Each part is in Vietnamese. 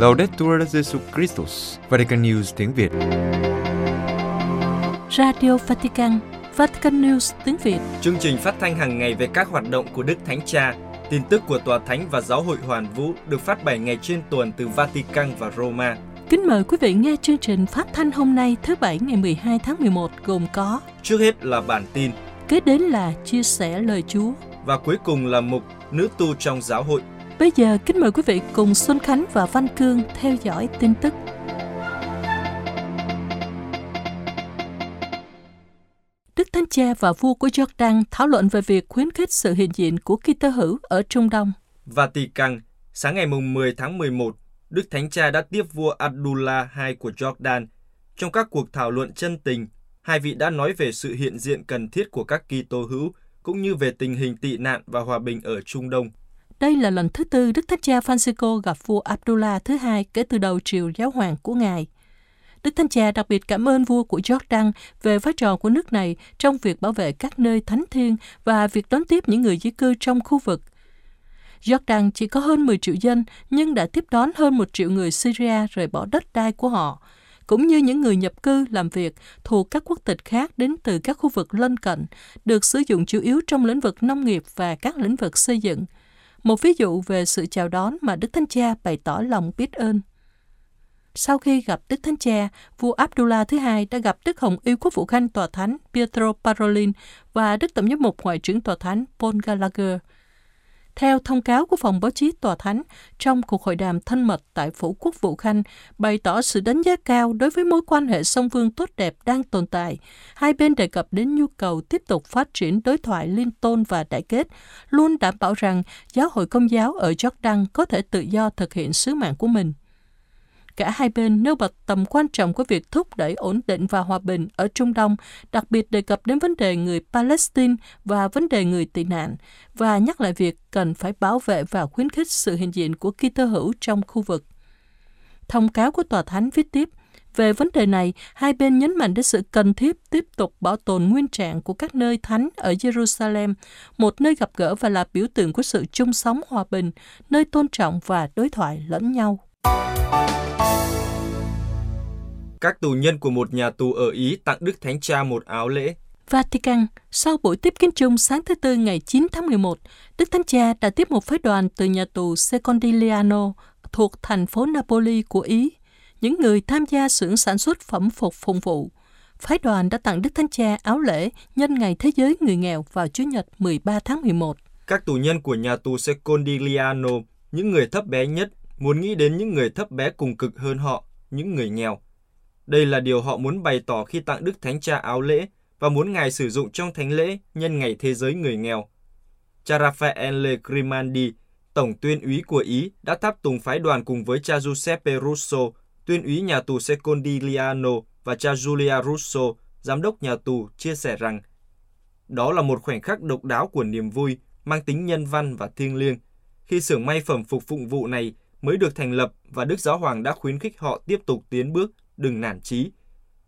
Laudetur Jesu Christus, Vatican News tiếng Việt. Radio Vatican, Vatican News tiếng Việt. Chương trình phát thanh hàng ngày về các hoạt động của Đức Thánh Cha, tin tức của Tòa Thánh và Giáo hội Hoàn Vũ được phát 7 ngày trên tuần từ Vatican và Roma. Kính mời quý vị nghe chương trình phát thanh hôm nay thứ Bảy ngày 12 tháng 11 gồm có Trước hết là bản tin Kế đến là chia sẻ lời Chúa. và cuối cùng là mục Nữ tu trong giáo hội. Bây giờ kính mời quý vị cùng Xuân Khánh và Văn Cương theo dõi tin tức. Đức Thánh Cha và vua của Jordan thảo luận về việc khuyến khích sự hiện diện của Kitô hữu ở Trung Đông. Vatican, sáng ngày 10 tháng 11, Đức Thánh Cha đã tiếp vua Abdullah II của Jordan. Trong các cuộc thảo luận chân tình, hai vị đã nói về sự hiện diện cần thiết của các Kitô hữu cũng như về tình hình tị nạn và hòa bình ở Trung Đông. Đây là lần thứ tư Đức Thánh Cha Francisco gặp vua Abdullah thứ hai kể từ đầu triều giáo hoàng của ngài. Đức Thánh Cha đặc biệt cảm ơn vua của Jordan về vai trò của nước này trong việc bảo vệ các nơi thánh thiêng và việc đón tiếp những người di cư trong khu vực. Jordan chỉ có hơn 10 triệu dân nhưng đã tiếp đón hơn một triệu người Syria rời bỏ đất đai của họ, cũng như những người nhập cư làm việc thuộc các quốc tịch khác đến từ các khu vực lân cận, được sử dụng chủ yếu trong lĩnh vực nông nghiệp và các lĩnh vực xây dựng. Một ví dụ về sự chào đón mà Đức Thánh Cha bày tỏ lòng biết ơn. Sau khi gặp Đức Thánh Cha, vua Abdullah thứ hai đã gặp Đức Hồng Y Quốc vụ Khanh Tòa Thánh Pietro Parolin và Đức Tổng giám mục Ngoại trưởng Tòa Thánh Paul Gallagher. Theo thông cáo của phòng báo chí Tòa Thánh, trong cuộc hội đàm thân mật tại Phủ Quốc vụ Khanh, bày tỏ sự đánh giá cao đối với mối quan hệ song phương tốt đẹp đang tồn tại. Hai bên đề cập đến nhu cầu tiếp tục phát triển đối thoại liên tôn và đại kết, luôn đảm bảo rằng giáo hội công giáo ở Jordan có thể tự do thực hiện sứ mạng của mình. Cả hai bên nêu bật tầm quan trọng của việc thúc đẩy ổn định và hòa bình ở Trung Đông, đặc biệt đề cập đến vấn đề người Palestine và vấn đề người tị nạn, và nhắc lại việc cần phải bảo vệ và khuyến khích sự hiện diện của Kitô hữu trong khu vực. Thông cáo của Tòa Thánh viết tiếp, về vấn đề này, hai bên nhấn mạnh đến sự cần thiết tiếp tục bảo tồn nguyên trạng của các nơi thánh ở Jerusalem, một nơi gặp gỡ và là biểu tượng của sự chung sống hòa bình, nơi tôn trọng và đối thoại lẫn nhau. Các tù nhân của một nhà tù ở Ý tặng Đức Thánh Cha một áo lễ. Vatican, sau buổi tiếp kiến chung sáng thứ Tư ngày 9 tháng 11, Đức Thánh Cha đã tiếp một phái đoàn từ nhà tù Secondigliano thuộc thành phố Napoli của Ý, những người tham gia xưởng sản xuất phẩm phục phụng vụ. Phái đoàn đã tặng Đức Thánh Cha áo lễ nhân ngày Thế giới người nghèo vào Chủ nhật 13 tháng 11. Các tù nhân của nhà tù Secondigliano, những người thấp bé nhất, muốn nghĩ đến những người thấp bé cùng cực hơn họ, những người nghèo. Đây là điều họ muốn bày tỏ khi tặng Đức Thánh Cha áo lễ và muốn Ngài sử dụng trong thánh lễ nhân ngày thế giới người nghèo. Cha Raffaele Grimandi, tổng tuyên úy của Ý, đã tháp tùng phái đoàn cùng với cha Giuseppe Russo, tuyên úy nhà tù Secondigliano và cha Giulia Russo, giám đốc nhà tù, chia sẻ rằng đó là một khoảnh khắc độc đáo của niềm vui, mang tính nhân văn và thiêng liêng, khi xưởng may phẩm phục phụng vụ này mới được thành lập và Đức Giáo Hoàng đã khuyến khích họ tiếp tục tiến bước, đừng nản chí.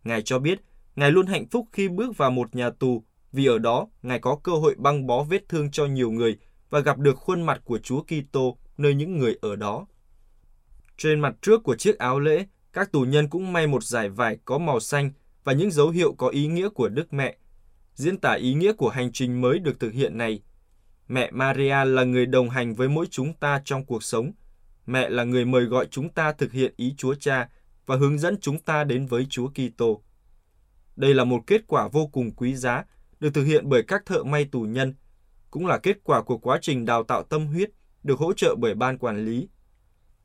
Ngài cho biết, Ngài luôn hạnh phúc khi bước vào một nhà tù, vì ở đó Ngài có cơ hội băng bó vết thương cho nhiều người và gặp được khuôn mặt của Chúa Kitô nơi những người ở đó. Trên mặt trước của chiếc áo lễ, các tù nhân cũng may một dải vải có màu xanh và những dấu hiệu có ý nghĩa của Đức Mẹ. Diễn tả ý nghĩa của hành trình mới được thực hiện này. Mẹ Maria là người đồng hành với mỗi chúng ta trong cuộc sống. Mẹ là người mời gọi chúng ta thực hiện ý Chúa Cha và hướng dẫn chúng ta đến với Chúa Kitô. Đây là một kết quả vô cùng quý giá, được thực hiện bởi các thợ may tù nhân, cũng là kết quả của quá trình đào tạo tâm huyết, được hỗ trợ bởi ban quản lý.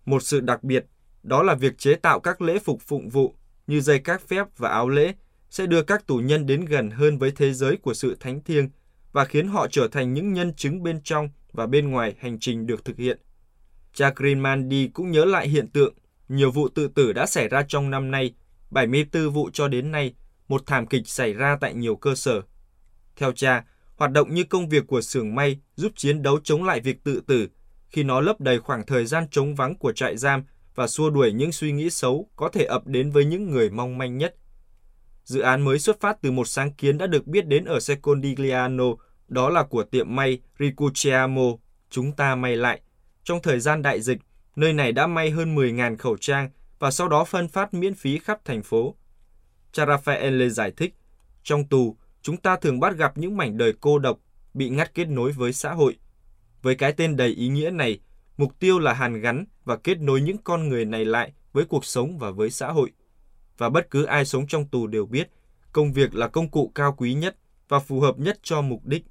Một sự đặc biệt, đó là việc chế tạo các lễ phục phụng vụ như dây các phép và áo lễ sẽ đưa các tù nhân đến gần hơn với thế giới của sự thánh thiêng và khiến họ trở thành những nhân chứng bên trong và bên ngoài hành trình được thực hiện. Cha Grimandi cũng nhớ lại hiện tượng nhiều vụ tự tử đã xảy ra trong năm nay, 74 vụ cho đến nay, một thảm kịch xảy ra tại nhiều cơ sở. Theo cha, hoạt động như công việc của xưởng may giúp chiến đấu chống lại việc tự tử khi nó lấp đầy khoảng thời gian trống vắng của trại giam và xua đuổi những suy nghĩ xấu có thể ập đến với những người mong manh nhất. Dự án mới xuất phát từ một sáng kiến đã được biết đến ở Secondigliano, đó là của tiệm may Ricucciamo, chúng ta may lại. Trong thời gian đại dịch, nơi này đã may hơn 10.000 khẩu trang và sau đó phân phát miễn phí khắp thành phố. Cha Raphael giải thích, trong tù, chúng ta thường bắt gặp những mảnh đời cô độc, bị ngắt kết nối với xã hội. Với cái tên đầy ý nghĩa này, mục tiêu là hàn gắn và kết nối những con người này lại với cuộc sống và với xã hội. Và bất cứ ai sống trong tù đều biết, công việc là công cụ cao quý nhất và phù hợp nhất cho mục đích.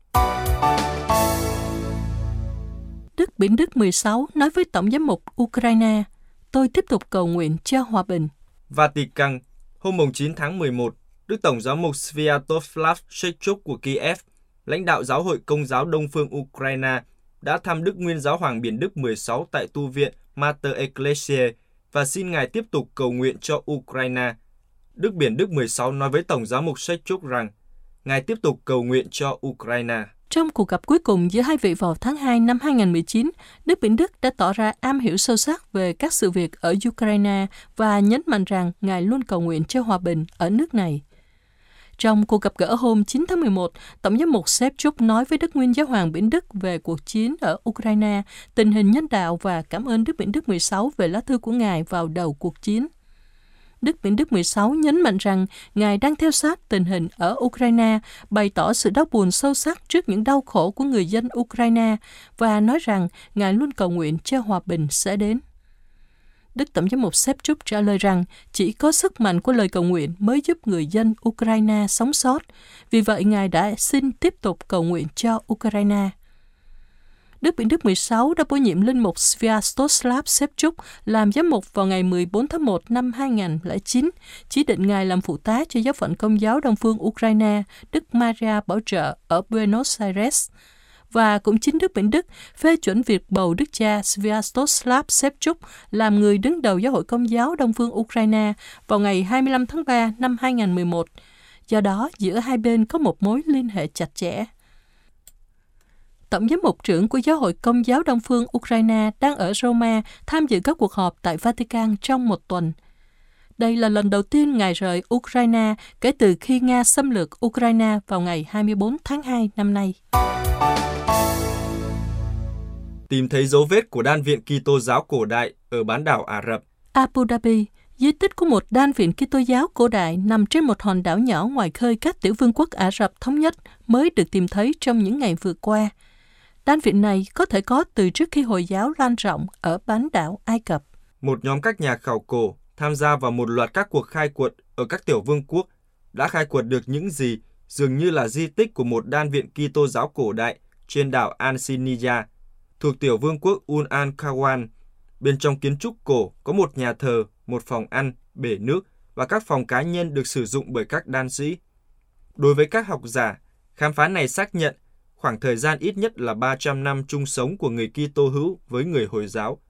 Đức Biển Đức 16 nói với Tổng giám mục Ukraine, tôi tiếp tục cầu nguyện cho hòa bình. Vatican, hôm 9 tháng 11, Đức Tổng giám mục Sviatoslav Shechuk của Kiev, lãnh đạo giáo hội công giáo Đông phương Ukraine, đã thăm Đức Nguyên Giáo Hoàng Biển Đức 16 tại tu viện Mater Ecclesiae và xin Ngài tiếp tục cầu nguyện cho Ukraine. Đức Biển Đức 16 nói với Tổng giám mục Shechuk rằng, Ngài tiếp tục cầu nguyện cho Ukraine. Trong cuộc gặp cuối cùng giữa hai vị vào tháng 2 năm 2019, Đức Biển Đức đã tỏ ra am hiểu sâu sắc về các sự việc ở Ukraine và nhấn mạnh rằng Ngài luôn cầu nguyện cho hòa bình ở nước này. Trong cuộc gặp gỡ hôm 9 tháng 11, Tổng giám mục Shevchuk nói với Đức Nguyên Giáo hoàng Biển Đức về cuộc chiến ở Ukraine, tình hình nhân đạo và cảm ơn Đức Biển Đức 16 về lá thư của Ngài vào đầu cuộc chiến. Đức Vĩnh Đức 16 nhấn mạnh rằng Ngài đang theo sát tình hình ở Ukraine, bày tỏ sự đau buồn sâu sắc trước những đau khổ của người dân Ukraine và nói rằng Ngài luôn cầu nguyện cho hòa bình sẽ đến. Đức Tổng giám mục Shevchuk trả lời rằng chỉ có sức mạnh của lời cầu nguyện mới giúp người dân Ukraine sống sót. Vì vậy, Ngài đã xin tiếp tục cầu nguyện cho Ukraine. Đức Biển Đức 16 đã bổ nhiệm linh mục Sviatoslav Shevchuk làm giám mục vào ngày 14 tháng 1 năm 2009, chỉ định Ngài làm phụ tá cho giáo phận công giáo Đông phương Ukraine, Đức Maria Bảo trợ ở Buenos Aires và cũng chính Đức Biển Đức phê chuẩn việc bầu Đức cha Sviatoslav Shevchuk làm người đứng đầu Giáo hội Công giáo Đông phương Ukraine vào ngày 25 tháng 3 năm 2011. Do đó, giữa hai bên có một mối liên hệ chặt chẽ. Tổng giám mục trưởng của Giáo hội Công giáo Đông phương Ukraine đang ở Roma tham dự các cuộc họp tại Vatican trong một tuần. Đây là lần đầu tiên Ngài rời Ukraine kể từ khi Nga xâm lược Ukraine vào ngày 24 tháng 2 năm nay. Tìm thấy dấu vết của đan viện Kitô giáo cổ đại ở bán đảo Ả Rập. Abu Dhabi, di tích của một đan viện Kitô giáo cổ đại nằm trên một hòn đảo nhỏ ngoài khơi các tiểu vương quốc Ả Rập thống nhất mới được tìm thấy trong những ngày vừa qua. Đan viện này có thể có từ trước khi Hồi giáo lan rộng ở bán đảo Ai Cập. Một nhóm các nhà khảo cổ tham gia vào một loạt các cuộc khai quật ở các tiểu vương quốc đã khai quật được những gì dường như là di tích của một đan viện Kitô giáo cổ đại trên đảo Ansiniya, thuộc tiểu vương quốc Un An Kawan. Bên trong kiến trúc cổ có một nhà thờ, một phòng ăn, bể nước và các phòng cá nhân được sử dụng bởi các đan sĩ. Đối với các học giả, khám phá này xác nhận khoảng thời gian ít nhất là 300 năm chung sống của người Kitô hữu với người Hồi giáo.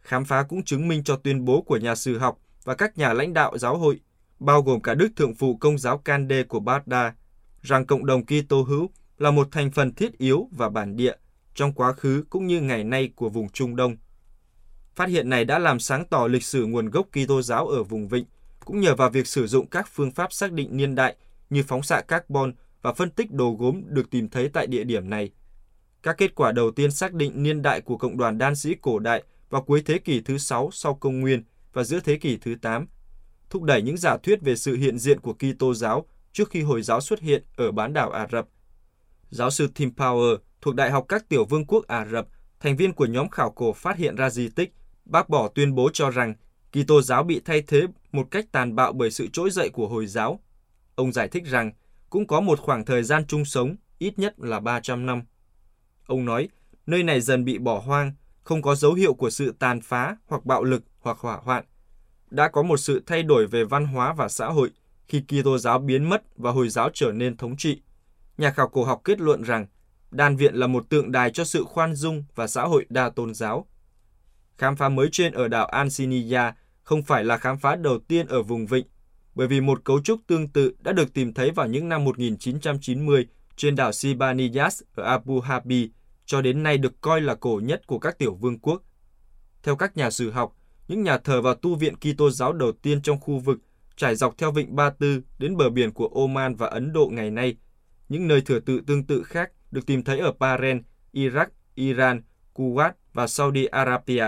Khám phá cũng chứng minh cho tuyên bố của nhà sử học và các nhà lãnh đạo giáo hội, bao gồm cả Đức Thượng phụ Công giáo Cande của Baghdad, rằng cộng đồng Kitô hữu là một thành phần thiết yếu và bản địa trong quá khứ cũng như ngày nay của vùng Trung Đông. Phát hiện này đã làm sáng tỏ lịch sử nguồn gốc Kitô giáo ở vùng Vịnh, cũng nhờ vào việc sử dụng các phương pháp xác định niên đại như phóng xạ carbon và phân tích đồ gốm được tìm thấy tại địa điểm này. Các kết quả đầu tiên xác định niên đại của cộng đoàn đan sĩ cổ đại vào cuối thế kỷ thứ 6 sau công nguyên và giữa thế kỷ thứ 8, thúc đẩy những giả thuyết về sự hiện diện của Kitô giáo trước khi Hồi giáo xuất hiện ở bán đảo Ả Rập. Giáo sư Tim Power thuộc Đại học các tiểu vương quốc Ả Rập, thành viên của nhóm khảo cổ phát hiện ra di tích, bác bỏ tuyên bố cho rằng Kitô giáo bị thay thế một cách tàn bạo bởi sự trỗi dậy của Hồi giáo. Ông giải thích rằng cũng có một khoảng thời gian chung sống, ít nhất là 300 năm. Ông nói, nơi này dần bị bỏ hoang, không có dấu hiệu của sự tàn phá hoặc bạo lực hoặc hỏa hoạn. Đã có một sự thay đổi về văn hóa và xã hội khi Kitô giáo biến mất và Hồi giáo trở nên thống trị. Nhà khảo cổ học kết luận rằng đan viện là một tượng đài cho sự khoan dung và xã hội đa tôn giáo. Khám phá mới trên ở đảo Ansiniya không phải là khám phá đầu tiên ở vùng vịnh, bởi vì một cấu trúc tương tự đã được tìm thấy vào những năm 1990 trên đảo Sibaniyas ở Abu Dhabi, cho đến nay được coi là cổ nhất của các tiểu vương quốc. Theo các nhà sử học, những nhà thờ và tu viện Kitô giáo đầu tiên trong khu vực trải dọc theo vịnh Ba Tư đến bờ biển của Oman và Ấn Độ ngày nay. Những nơi thừa tự tương tự khác được tìm thấy ở Bahrain, Iraq, Iran, Kuwait và Saudi Arabia.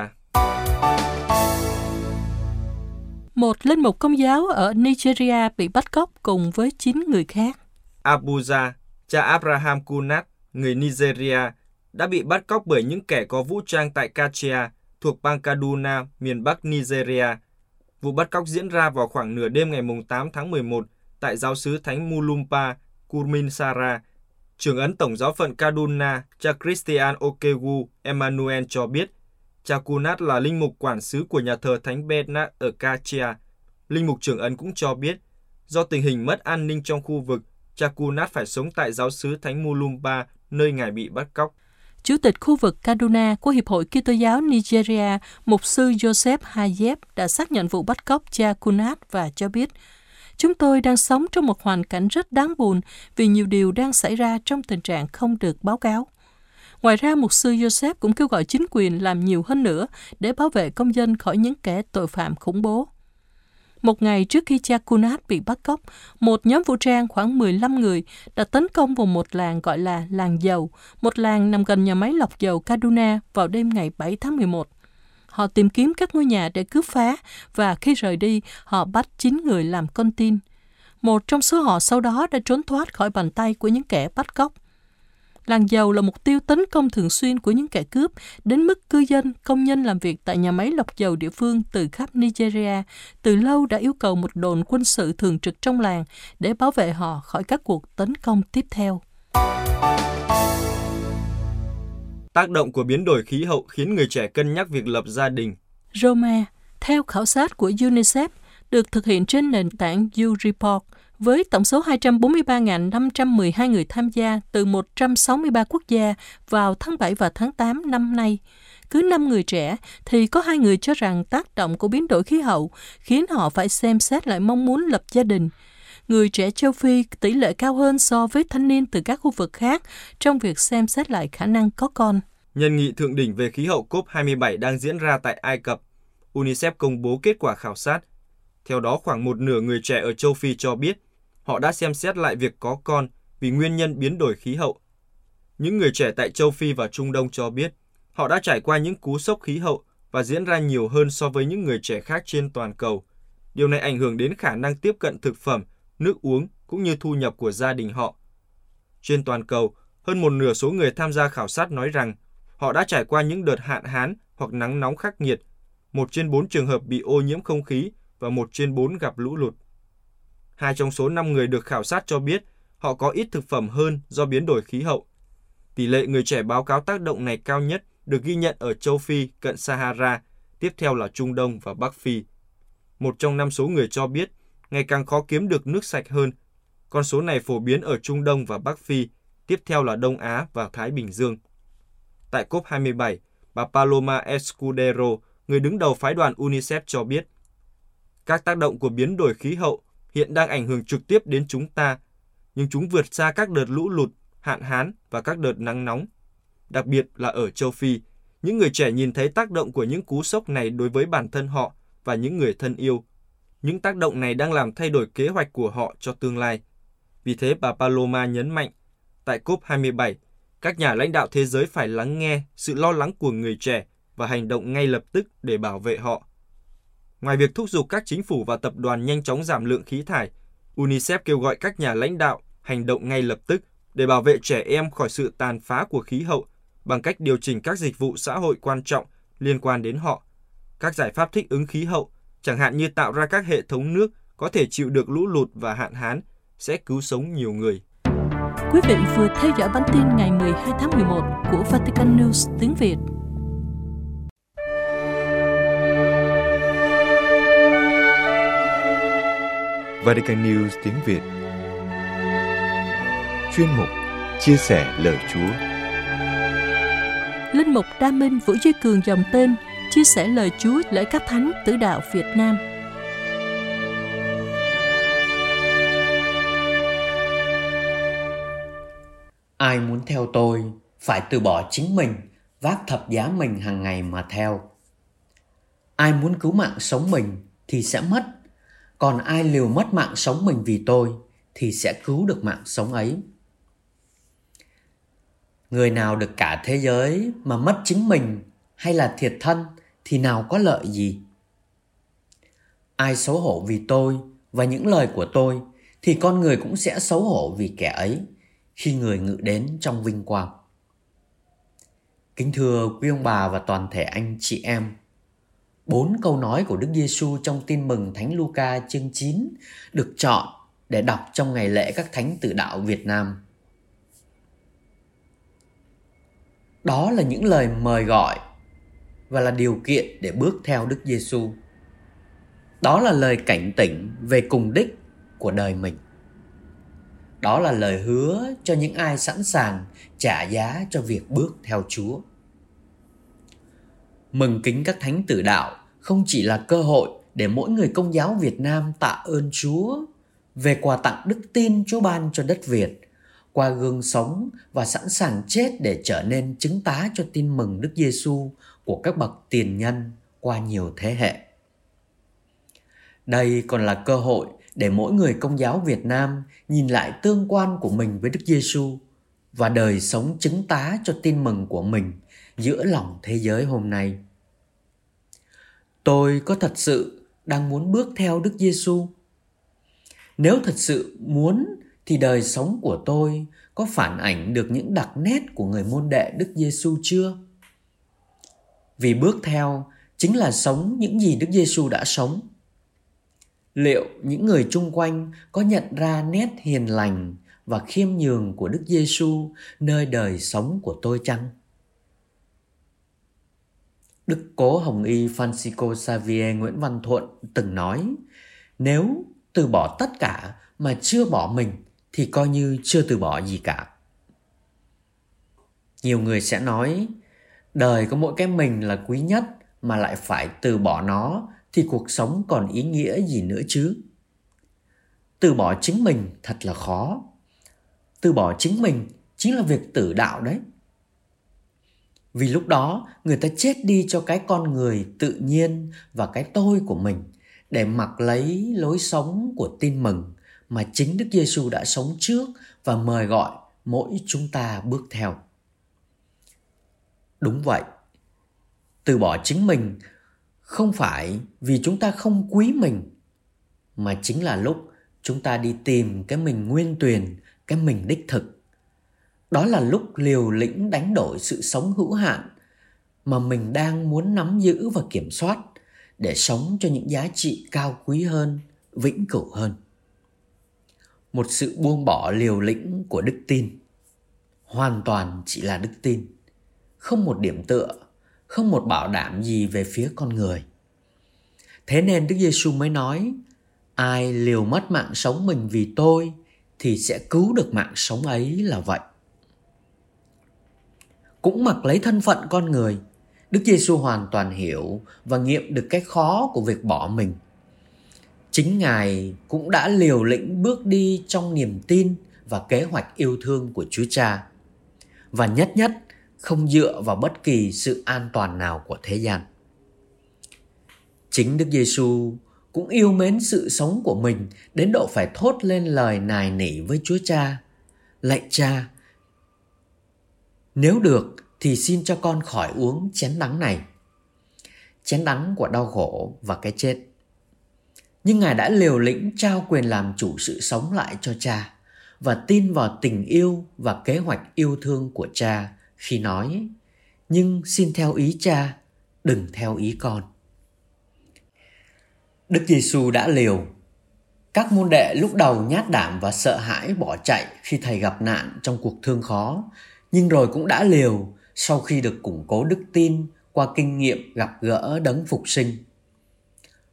Một linh mục công giáo ở Nigeria bị bắt cóc cùng với 9 người khác. Abuja, cha Abraham Kunat, người Nigeria, đã bị bắt cóc bởi những kẻ có vũ trang tại Kachia, thuộc bang Kaduna, miền Bắc Nigeria. Vụ bắt cóc diễn ra vào khoảng nửa đêm ngày 8 tháng 11 tại giáo sứ Thánh Mulumpa, Kurminsara. Trưởng ấn Tổng giáo phận Kaduna, cha Christian Okegu Emmanuel cho biết, cha Kunat là linh mục quản sứ của nhà thờ Thánh Bernard ở Kachia. Linh mục trưởng ấn cũng cho biết, do tình hình mất an ninh trong khu vực, cha Kunat phải sống tại giáo sứ Thánh Mulumba nơi ngài bị bắt cóc. Chủ tịch khu vực Kaduna của Hiệp hội Kitô giáo Nigeria, mục sư Joseph Hayeb đã xác nhận vụ bắt cóc cha Kunat và cho biết, Chúng tôi đang sống trong một hoàn cảnh rất đáng buồn vì nhiều điều đang xảy ra trong tình trạng không được báo cáo. Ngoài ra, mục sư Joseph cũng kêu gọi chính quyền làm nhiều hơn nữa để bảo vệ công dân khỏi những kẻ tội phạm khủng bố. Một ngày trước khi cha Kunat bị bắt cóc, một nhóm vũ trang khoảng 15 người đã tấn công vào một làng gọi là làng dầu, một làng nằm gần nhà máy lọc dầu Kaduna vào đêm ngày 7 tháng 11. Họ tìm kiếm các ngôi nhà để cướp phá và khi rời đi, họ bắt 9 người làm con tin. Một trong số họ sau đó đã trốn thoát khỏi bàn tay của những kẻ bắt cóc. Làng dầu là mục tiêu tấn công thường xuyên của những kẻ cướp, đến mức cư dân, công nhân làm việc tại nhà máy lọc dầu địa phương từ khắp Nigeria từ lâu đã yêu cầu một đồn quân sự thường trực trong làng để bảo vệ họ khỏi các cuộc tấn công tiếp theo. Tác động của biến đổi khí hậu khiến người trẻ cân nhắc việc lập gia đình. Roma, theo khảo sát của UNICEF, được thực hiện trên nền tảng U-Report, với tổng số 243.512 người tham gia từ 163 quốc gia vào tháng 7 và tháng 8 năm nay. Cứ 5 người trẻ thì có hai người cho rằng tác động của biến đổi khí hậu khiến họ phải xem xét lại mong muốn lập gia đình. Người trẻ châu Phi tỷ lệ cao hơn so với thanh niên từ các khu vực khác trong việc xem xét lại khả năng có con. Nhân nghị thượng đỉnh về khí hậu COP27 đang diễn ra tại Ai Cập, UNICEF công bố kết quả khảo sát. Theo đó, khoảng một nửa người trẻ ở châu Phi cho biết họ đã xem xét lại việc có con vì nguyên nhân biến đổi khí hậu. Những người trẻ tại châu Phi và Trung Đông cho biết họ đã trải qua những cú sốc khí hậu và diễn ra nhiều hơn so với những người trẻ khác trên toàn cầu. Điều này ảnh hưởng đến khả năng tiếp cận thực phẩm, nước uống cũng như thu nhập của gia đình họ. Trên toàn cầu, hơn một nửa số người tham gia khảo sát nói rằng họ đã trải qua những đợt hạn hán hoặc nắng nóng khắc nghiệt. Một trên bốn trường hợp bị ô nhiễm không khí và một trên bốn gặp lũ lụt. Hai trong số 5 người được khảo sát cho biết họ có ít thực phẩm hơn do biến đổi khí hậu. Tỷ lệ người trẻ báo cáo tác động này cao nhất được ghi nhận ở châu Phi cận Sahara, tiếp theo là Trung Đông và Bắc Phi. Một trong năm số người cho biết ngày càng khó kiếm được nước sạch hơn. Con số này phổ biến ở Trung Đông và Bắc Phi, tiếp theo là Đông Á và Thái Bình Dương. Tại COP27, bà Paloma Escudero, người đứng đầu phái đoàn UNICEF cho biết, các tác động của biến đổi khí hậu hiện đang ảnh hưởng trực tiếp đến chúng ta, nhưng chúng vượt xa các đợt lũ lụt, hạn hán và các đợt nắng nóng. Đặc biệt là ở châu Phi, những người trẻ nhìn thấy tác động của những cú sốc này đối với bản thân họ và những người thân yêu. Những tác động này đang làm thay đổi kế hoạch của họ cho tương lai. Vì thế bà Paloma nhấn mạnh, tại COP27, các nhà lãnh đạo thế giới phải lắng nghe sự lo lắng của người trẻ và hành động ngay lập tức để bảo vệ họ. Ngoài việc thúc giục các chính phủ và tập đoàn nhanh chóng giảm lượng khí thải, UNICEF kêu gọi các nhà lãnh đạo hành động ngay lập tức để bảo vệ trẻ em khỏi sự tàn phá của khí hậu bằng cách điều chỉnh các dịch vụ xã hội quan trọng liên quan đến họ. Các giải pháp thích ứng khí hậu, chẳng hạn như tạo ra các hệ thống nước có thể chịu được lũ lụt và hạn hán, sẽ cứu sống nhiều người. Quý vị vừa theo dõi bản tin ngày 12 tháng 11 của Vatican News tiếng Việt. Vatican News tiếng Việt Chuyên mục Chia sẻ lời Chúa Linh mục Đa Minh Vũ Duy Cường dòng tên chia sẻ lời Chúa lễ các thánh tử đạo Việt Nam. Ai muốn theo tôi phải từ bỏ chính mình, vác thập giá mình hàng ngày mà theo. Ai muốn cứu mạng sống mình thì sẽ mất còn ai liều mất mạng sống mình vì tôi thì sẽ cứu được mạng sống ấy người nào được cả thế giới mà mất chính mình hay là thiệt thân thì nào có lợi gì ai xấu hổ vì tôi và những lời của tôi thì con người cũng sẽ xấu hổ vì kẻ ấy khi người ngự đến trong vinh quang. Kính thưa quý ông bà và toàn thể anh chị em, bốn câu nói của Đức Giêsu trong Tin mừng Thánh Luca chương 9 được chọn để đọc trong ngày lễ các thánh tử đạo Việt Nam. Đó là những lời mời gọi và là điều kiện để bước theo Đức Giêsu. Đó là lời cảnh tỉnh về cùng đích của đời mình. Đó là lời hứa cho những ai sẵn sàng trả giá cho việc bước theo Chúa. Mừng kính các thánh tử đạo, không chỉ là cơ hội để mỗi người công giáo Việt Nam tạ ơn Chúa về quà tặng đức tin Chúa ban cho đất Việt, qua gương sống và sẵn sàng chết để trở nên chứng tá cho tin mừng Đức Giêsu của các bậc tiền nhân qua nhiều thế hệ. Đây còn là cơ hội để mỗi người công giáo Việt Nam nhìn lại tương quan của mình với Đức Giêsu và đời sống chứng tá cho tin mừng của mình giữa lòng thế giới hôm nay. Tôi có thật sự đang muốn bước theo Đức Giêsu? Nếu thật sự muốn, thì đời sống của tôi có phản ảnh được những đặc nét của người môn đệ Đức Giêsu chưa? Vì bước theo chính là sống những gì Đức Giêsu đã sống. Liệu những người chung quanh có nhận ra nét hiền lành và khiêm nhường của Đức Giêsu nơi đời sống của tôi chăng? Đức Cố Hồng Y Francisco Xavier Nguyễn Văn Thuận từng nói, nếu từ bỏ tất cả mà chưa bỏ mình thì coi như chưa từ bỏ gì cả. Nhiều người sẽ nói, đời có mỗi cái mình là quý nhất mà lại phải từ bỏ nó thì cuộc sống còn ý nghĩa gì nữa chứ? Từ bỏ chính mình thật là khó. Từ bỏ chính mình chính là việc tử đạo đấy. Vì lúc đó người ta chết đi cho cái con người tự nhiên và cái tôi của mình để mặc lấy lối sống của tin mừng mà chính Đức Giêsu đã sống trước và mời gọi mỗi chúng ta bước theo. Đúng vậy. Từ bỏ chính mình không phải vì chúng ta không quý mình mà chính là lúc chúng ta đi tìm cái mình nguyên tuyền, cái mình đích thực đó là lúc liều lĩnh đánh đổi sự sống hữu hạn mà mình đang muốn nắm giữ và kiểm soát để sống cho những giá trị cao quý hơn, vĩnh cửu hơn. Một sự buông bỏ liều lĩnh của đức tin. Hoàn toàn chỉ là đức tin. Không một điểm tựa, không một bảo đảm gì về phía con người. Thế nên đức giêsu mới nói, ai liều mất mạng sống mình vì tôi thì sẽ cứu được mạng sống ấy là vậy cũng mặc lấy thân phận con người. Đức Giêsu hoàn toàn hiểu và nghiệm được cái khó của việc bỏ mình. Chính Ngài cũng đã liều lĩnh bước đi trong niềm tin và kế hoạch yêu thương của Chúa Cha. Và nhất nhất không dựa vào bất kỳ sự an toàn nào của thế gian. Chính Đức Giêsu cũng yêu mến sự sống của mình đến độ phải thốt lên lời nài nỉ với Chúa Cha. Lạy Cha, nếu được thì xin cho con khỏi uống chén đắng này. Chén đắng của đau khổ và cái chết. Nhưng Ngài đã liều lĩnh trao quyền làm chủ sự sống lại cho cha và tin vào tình yêu và kế hoạch yêu thương của cha khi nói, nhưng xin theo ý cha, đừng theo ý con đức giêsu đã liều các môn đệ lúc đầu nhát đảm và sợ hãi bỏ chạy khi thầy gặp nạn trong cuộc thương khó nhưng rồi cũng đã liều sau khi được củng cố đức tin qua kinh nghiệm gặp gỡ đấng phục sinh.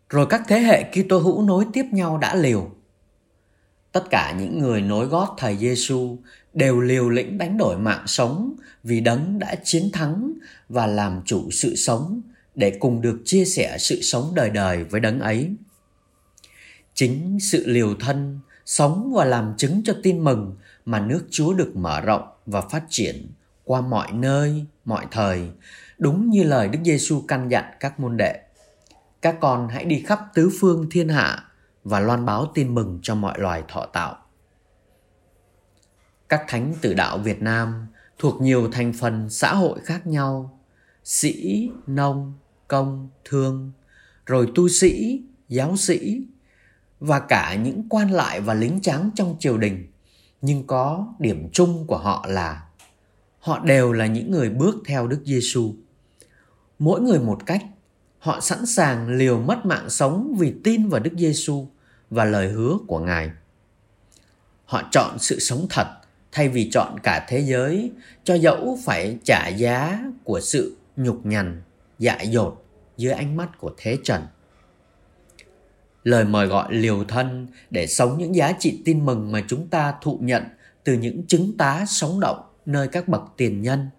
Rồi các thế hệ Kitô hữu nối tiếp nhau đã liều. Tất cả những người nối gót thầy Giêsu đều liều lĩnh đánh đổi mạng sống vì đấng đã chiến thắng và làm chủ sự sống để cùng được chia sẻ sự sống đời đời với đấng ấy. Chính sự liều thân, sống và làm chứng cho tin mừng mà nước Chúa được mở rộng và phát triển qua mọi nơi, mọi thời, đúng như lời Đức Giêsu căn dặn các môn đệ. Các con hãy đi khắp tứ phương thiên hạ và loan báo tin mừng cho mọi loài thọ tạo. Các thánh tử đạo Việt Nam thuộc nhiều thành phần xã hội khác nhau, sĩ, nông, công, thương, rồi tu sĩ, giáo sĩ và cả những quan lại và lính trắng trong triều đình nhưng có điểm chung của họ là họ đều là những người bước theo Đức Giêsu. Mỗi người một cách, họ sẵn sàng liều mất mạng sống vì tin vào Đức Giêsu và lời hứa của Ngài. Họ chọn sự sống thật thay vì chọn cả thế giới cho dẫu phải trả giá của sự nhục nhằn, dại dột dưới ánh mắt của thế trần. Lời mời gọi liều thân để sống những giá trị tin mừng mà chúng ta thụ nhận từ những chứng tá sống động nơi các bậc tiền nhân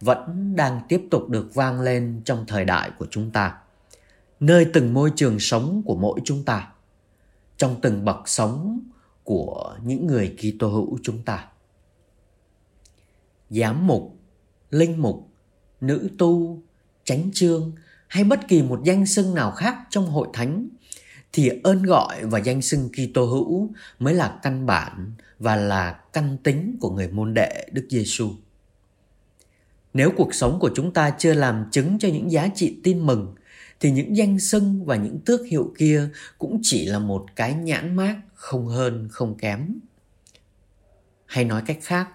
vẫn đang tiếp tục được vang lên trong thời đại của chúng ta nơi từng môi trường sống của mỗi chúng ta trong từng bậc sống của những người Kitô hữu chúng ta. Giám mục, linh mục, nữ tu, chánh chương hay bất kỳ một danh xưng nào khác trong hội thánh thì ơn gọi và danh xưng Kitô hữu mới là căn bản và là căn tính của người môn đệ Đức Giêsu. Nếu cuộc sống của chúng ta chưa làm chứng cho những giá trị tin mừng thì những danh xưng và những tước hiệu kia cũng chỉ là một cái nhãn mát không hơn không kém. Hay nói cách khác,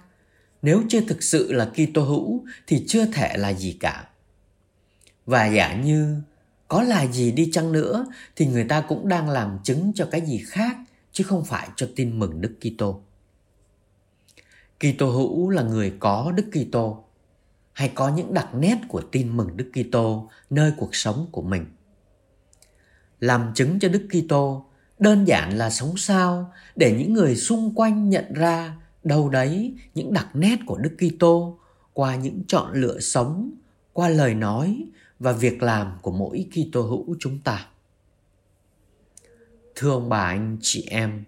nếu chưa thực sự là Kitô hữu thì chưa thể là gì cả. Và giả như có là gì đi chăng nữa thì người ta cũng đang làm chứng cho cái gì khác chứ không phải cho tin mừng Đức Kitô. Kitô hữu là người có Đức Kitô hay có những đặc nét của tin mừng Đức Kitô nơi cuộc sống của mình. Làm chứng cho Đức Kitô đơn giản là sống sao để những người xung quanh nhận ra đâu đấy những đặc nét của Đức Kitô qua những chọn lựa sống, qua lời nói và việc làm của mỗi Kitô hữu chúng ta. Thưa ông bà anh chị em,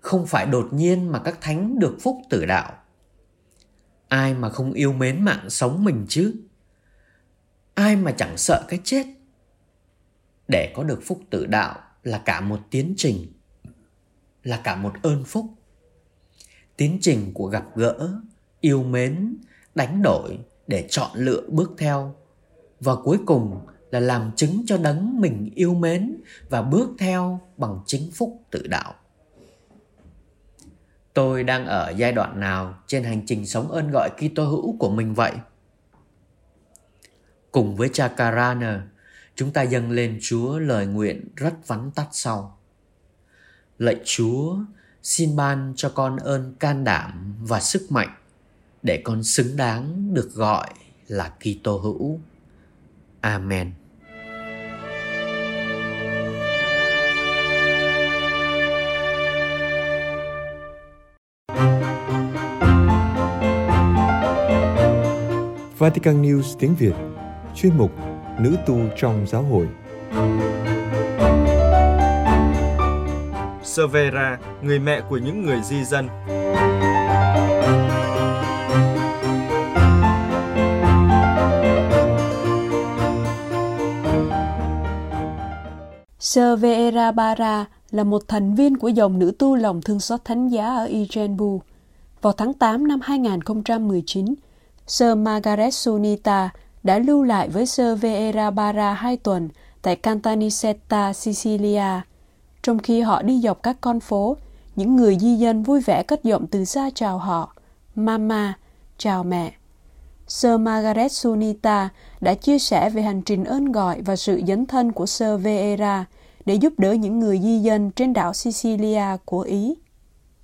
không phải đột nhiên mà các thánh được phúc tử đạo. Ai mà không yêu mến mạng sống mình chứ? Ai mà chẳng sợ cái chết? Để có được phúc tử đạo là cả một tiến trình, là cả một ơn phúc. Tiến trình của gặp gỡ, yêu mến, đánh đổi để chọn lựa bước theo và cuối cùng là làm chứng cho đấng mình yêu mến và bước theo bằng chính phúc tự đạo. Tôi đang ở giai đoạn nào trên hành trình sống ơn gọi Kitô hữu của mình vậy? Cùng với Chakarana, chúng ta dâng lên Chúa lời nguyện rất vắn tắt sau. Lạy Chúa, xin ban cho con ơn can đảm và sức mạnh để con xứng đáng được gọi là Kitô hữu. Amen. Vatican News tiếng Việt Chuyên mục Nữ tu trong giáo hội Severa, người mẹ của những người di dân. Sơ Vera Bara là một thành viên của dòng nữ tu lòng thương xót thánh giá ở Ijenbu. Vào tháng 8 năm 2019, Sơ Margaret Sunita đã lưu lại với Sơ Vera Bara hai tuần tại Cantanicetta, Sicilia. Trong khi họ đi dọc các con phố, những người di dân vui vẻ cất giọng từ xa chào họ. Mama, chào mẹ. Sơ Margaret Sunita đã chia sẻ về hành trình ơn gọi và sự dấn thân của Sơ Vera để giúp đỡ những người di dân trên đảo Sicilia của Ý.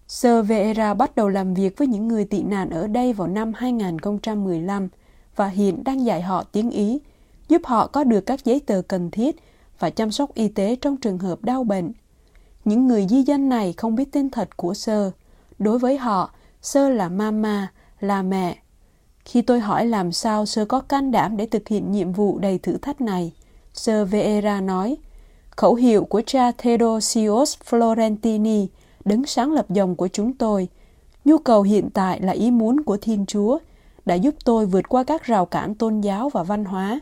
Sơ Vera bắt đầu làm việc với những người tị nạn ở đây vào năm 2015 và hiện đang dạy họ tiếng Ý, giúp họ có được các giấy tờ cần thiết và chăm sóc y tế trong trường hợp đau bệnh. Những người di dân này không biết tên thật của Sơ. Đối với họ, Sơ là mama, là mẹ. Khi tôi hỏi làm sao Sơ có can đảm để thực hiện nhiệm vụ đầy thử thách này, Sơ Vera nói, khẩu hiệu của cha Theodosius Florentini – đứng sáng lập dòng của chúng tôi. Nhu cầu hiện tại là ý muốn của Thiên Chúa, đã giúp tôi vượt qua các rào cản tôn giáo và văn hóa.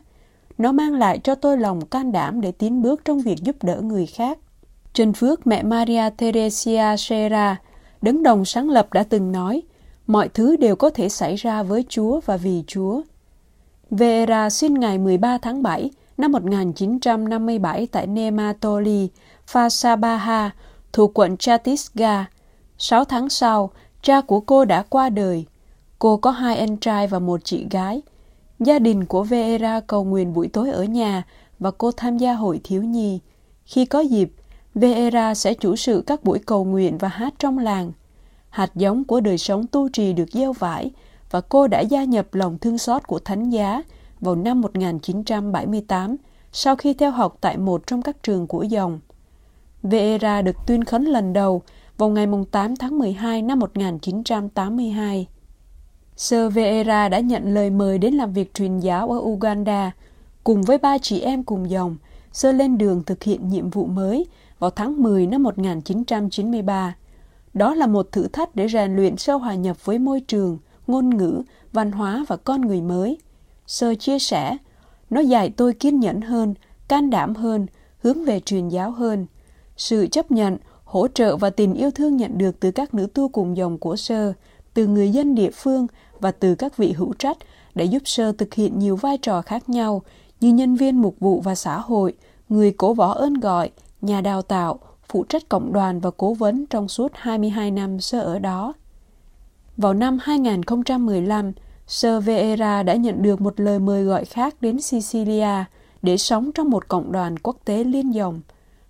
Nó mang lại cho tôi lòng can đảm để tiến bước trong việc giúp đỡ người khác. Trần Phước mẹ Maria Theresia Serra, đứng đồng sáng lập đã từng nói, mọi thứ đều có thể xảy ra với Chúa và vì Chúa. Vera sinh ngày 13 tháng 7 năm 1957 tại Nematoli, Fasabaha, thuộc quận Chhattisgarh. Sáu tháng sau, cha của cô đã qua đời. Cô có hai anh trai và một chị gái. Gia đình của Vera cầu nguyện buổi tối ở nhà và cô tham gia hội thiếu nhi. Khi có dịp, Vera sẽ chủ sự các buổi cầu nguyện và hát trong làng. Hạt giống của đời sống tu trì được gieo vải và cô đã gia nhập lòng thương xót của Thánh giá vào năm 1978 sau khi theo học tại một trong các trường của dòng. Vera được tuyên khấn lần đầu vào ngày 8 tháng 12 năm 1982. Sơ Vera đã nhận lời mời đến làm việc truyền giáo ở Uganda. Cùng với ba chị em cùng dòng, Sơ lên đường thực hiện nhiệm vụ mới vào tháng 10 năm 1993. Đó là một thử thách để rèn luyện sơ hòa nhập với môi trường, ngôn ngữ, văn hóa và con người mới. Sơ chia sẻ, nó dạy tôi kiên nhẫn hơn, can đảm hơn, hướng về truyền giáo hơn. Sự chấp nhận, hỗ trợ và tình yêu thương nhận được từ các nữ tu cùng dòng của Sơ, từ người dân địa phương và từ các vị hữu trách đã giúp Sơ thực hiện nhiều vai trò khác nhau như nhân viên mục vụ và xã hội, người cổ võ ơn gọi, nhà đào tạo, phụ trách cộng đoàn và cố vấn trong suốt 22 năm Sơ ở đó. Vào năm 2015, Sơ Vieira đã nhận được một lời mời gọi khác đến Sicilia để sống trong một cộng đoàn quốc tế liên dòng.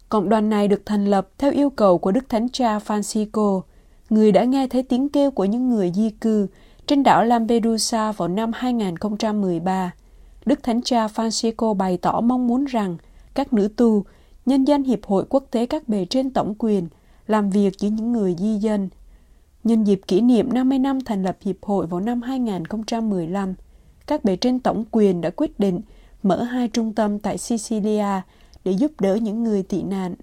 Cộng đoàn này được thành lập theo yêu cầu của Đức Thánh Cha Francisco, người đã nghe thấy tiếng kêu của những người di cư trên đảo Lampedusa vào năm 2013. Đức Thánh Cha Francisco bày tỏ mong muốn rằng các nữ tu, nhân dân Hiệp hội Quốc tế các bề trên tổng quyền, làm việc với những người di dân. Nhân dịp kỷ niệm 50 năm thành lập Hiệp hội vào năm 2015, các bề trên tổng quyền đã quyết định mở hai trung tâm tại Sicilia để giúp đỡ những người tị nạn.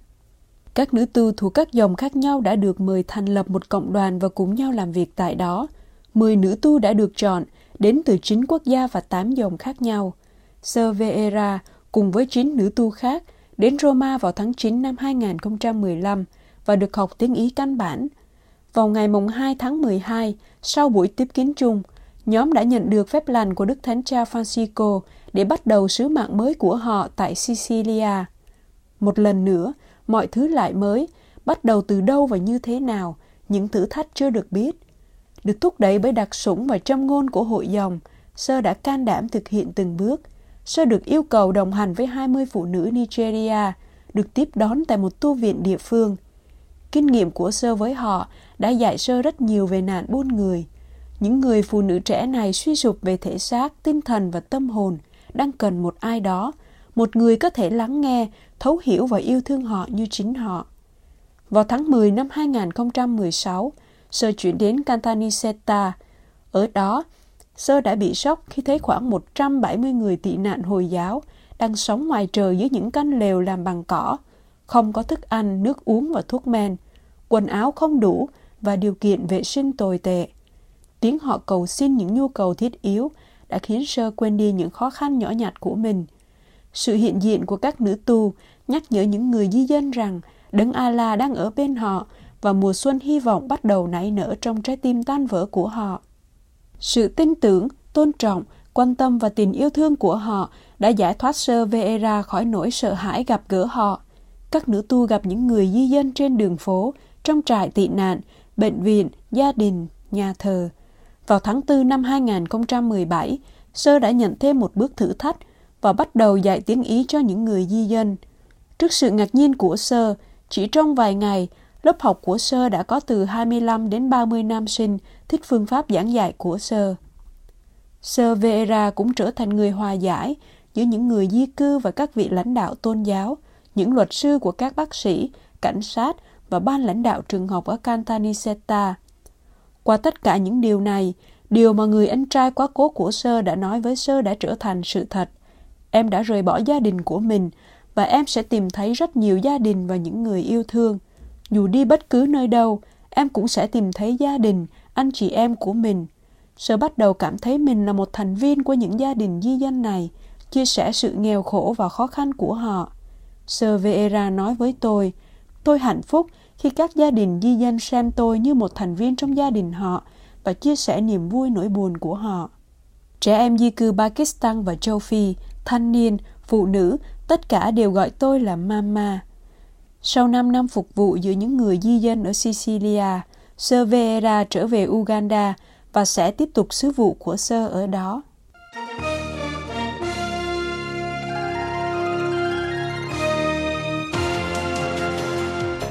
Các nữ tu thuộc các dòng khác nhau đã được mời thành lập một cộng đoàn và cùng nhau làm việc tại đó. Mười nữ tu đã được chọn đến từ 9 quốc gia và 8 dòng khác nhau. Sơ Vera cùng với 9 nữ tu khác đến Roma vào tháng 9 năm 2015 và được học tiếng Ý căn bản. Vào ngày mùng 2 tháng 12, sau buổi tiếp kiến chung, nhóm đã nhận được phép lành của Đức Thánh Cha Francisco để bắt đầu sứ mạng mới của họ tại Sicilia. Một lần nữa, mọi thứ lại mới, bắt đầu từ đâu và như thế nào, những thử thách chưa được biết. Được thúc đẩy bởi đặc sủng và châm ngôn của hội dòng, Sơ đã can đảm thực hiện từng bước. Sơ được yêu cầu đồng hành với 20 phụ nữ Nigeria, được tiếp đón tại một tu viện địa phương. Kinh nghiệm của Sơ với họ đã dạy Sơ rất nhiều về nạn buôn người. Những người phụ nữ trẻ này suy sụp về thể xác, tinh thần và tâm hồn, đang cần một ai đó, một người có thể lắng nghe, thấu hiểu và yêu thương họ như chính họ. Vào tháng 10 năm 2016, Sơ chuyển đến Cantanicetta. Ở đó, Sơ đã bị sốc khi thấy khoảng 170 người tị nạn Hồi giáo đang sống ngoài trời dưới những căn lều làm bằng cỏ, không có thức ăn, nước uống và thuốc men, quần áo không đủ và điều kiện vệ sinh tồi tệ. Tiếng họ cầu xin những nhu cầu thiết yếu đã khiến Sơ quên đi những khó khăn nhỏ nhặt của mình. Sự hiện diện của các nữ tu nhắc nhở những người di dân rằng Đấng Allah đang ở bên họ và mùa xuân hy vọng bắt đầu nảy nở trong trái tim tan vỡ của họ. Sự tin tưởng, tôn trọng, quan tâm và tình yêu thương của họ đã giải thoát Sơ Vera khỏi nỗi sợ hãi gặp gỡ họ. Các nữ tu gặp những người di dân trên đường phố, trong trại tị nạn, bệnh viện, gia đình, nhà thờ. Vào tháng 4 năm 2017, Sơ đã nhận thêm một bước thử thách và bắt đầu dạy tiếng Ý cho những người di dân. Trước sự ngạc nhiên của Sơ, chỉ trong vài ngày, lớp học của Sơ đã có từ 25 đến 30 nam sinh thích phương pháp giảng dạy của Sơ. Sơ Vera cũng trở thành người hòa giải giữa những người di cư và các vị lãnh đạo tôn giáo, những luật sư của các bác sĩ, cảnh sát và ban lãnh đạo trường học ở Cantanicetta. Qua tất cả những điều này, điều mà người anh trai quá cố của Sơ đã nói với Sơ đã trở thành sự thật. Em đã rời bỏ gia đình của mình và em sẽ tìm thấy rất nhiều gia đình và những người yêu thương. Dù đi bất cứ nơi đâu, em cũng sẽ tìm thấy gia đình, anh chị em của mình. Sơ bắt đầu cảm thấy mình là một thành viên của những gia đình di dân này, chia sẻ sự nghèo khổ và khó khăn của họ. Sơ Vera nói với tôi, tôi hạnh phúc khi các gia đình di dân xem tôi như một thành viên trong gia đình họ và chia sẻ niềm vui nỗi buồn của họ. Trẻ em di cư Pakistan và châu Phi thanh niên, phụ nữ, tất cả đều gọi tôi là Mama. Sau 5 năm phục vụ giữa những người di dân ở Sicilia, Sơ Vera trở về Uganda và sẽ tiếp tục sứ vụ của Sơ ở đó.